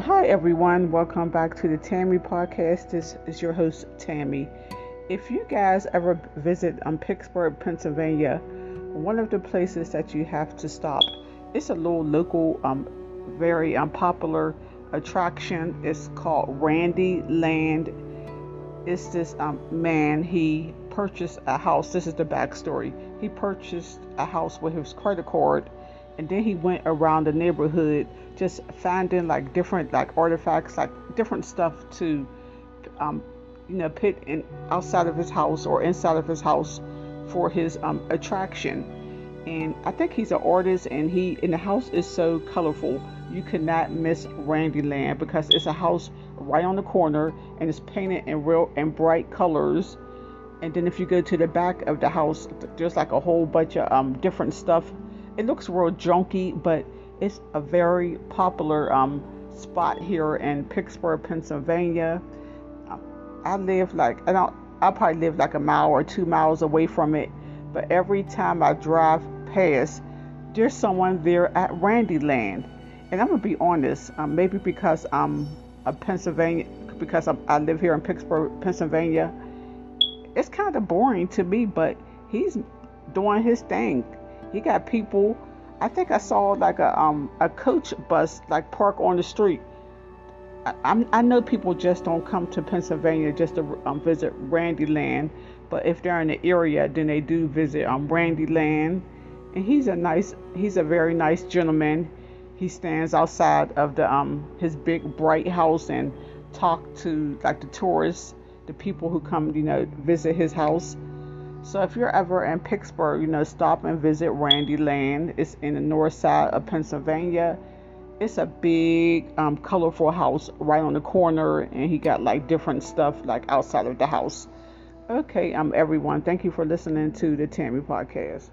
Hi, everyone. Welcome back to the Tammy podcast. This is your host, Tammy. If you guys ever visit um, Pittsburgh, Pennsylvania, one of the places that you have to stop, it's a little local, um, very unpopular um, attraction. It's called Randyland. It's this um, man, he purchased a house. This is the backstory. He purchased a house with his credit card and then he went around the neighborhood just finding like different like artifacts like different stuff to um, you know put in outside of his house or inside of his house for his um, attraction. And i think he's an artist and he and the house is so colorful you cannot miss Randyland because it's a house right on the corner and it's painted in real and bright colors. And then if you go to the back of the house there's like a whole bunch of um, different stuff it looks real junky, but it's a very popular um, spot here in Pittsburgh, Pennsylvania. I live like I don't. I probably live like a mile or two miles away from it, but every time I drive past, there's someone there at Randyland, and I'm gonna be honest. Um, maybe because I'm a Pennsylvania, because I'm, I live here in Pittsburgh, Pennsylvania. It's kind of boring to me, but he's doing his thing he got people. I think I saw like a um a coach bus like park on the street. I, I'm, I know people just don't come to Pennsylvania just to um, visit Randyland, but if they're in the area, then they do visit um Randyland. And he's a nice, he's a very nice gentleman. He stands outside of the um his big bright house and talk to like the tourists, the people who come, you know, visit his house. So if you're ever in Pittsburgh, you know, stop and visit Randyland. It's in the north side of Pennsylvania. It's a big, um, colorful house right on the corner, and he got like different stuff like outside of the house. Okay, um, everyone, thank you for listening to the Tammy podcast.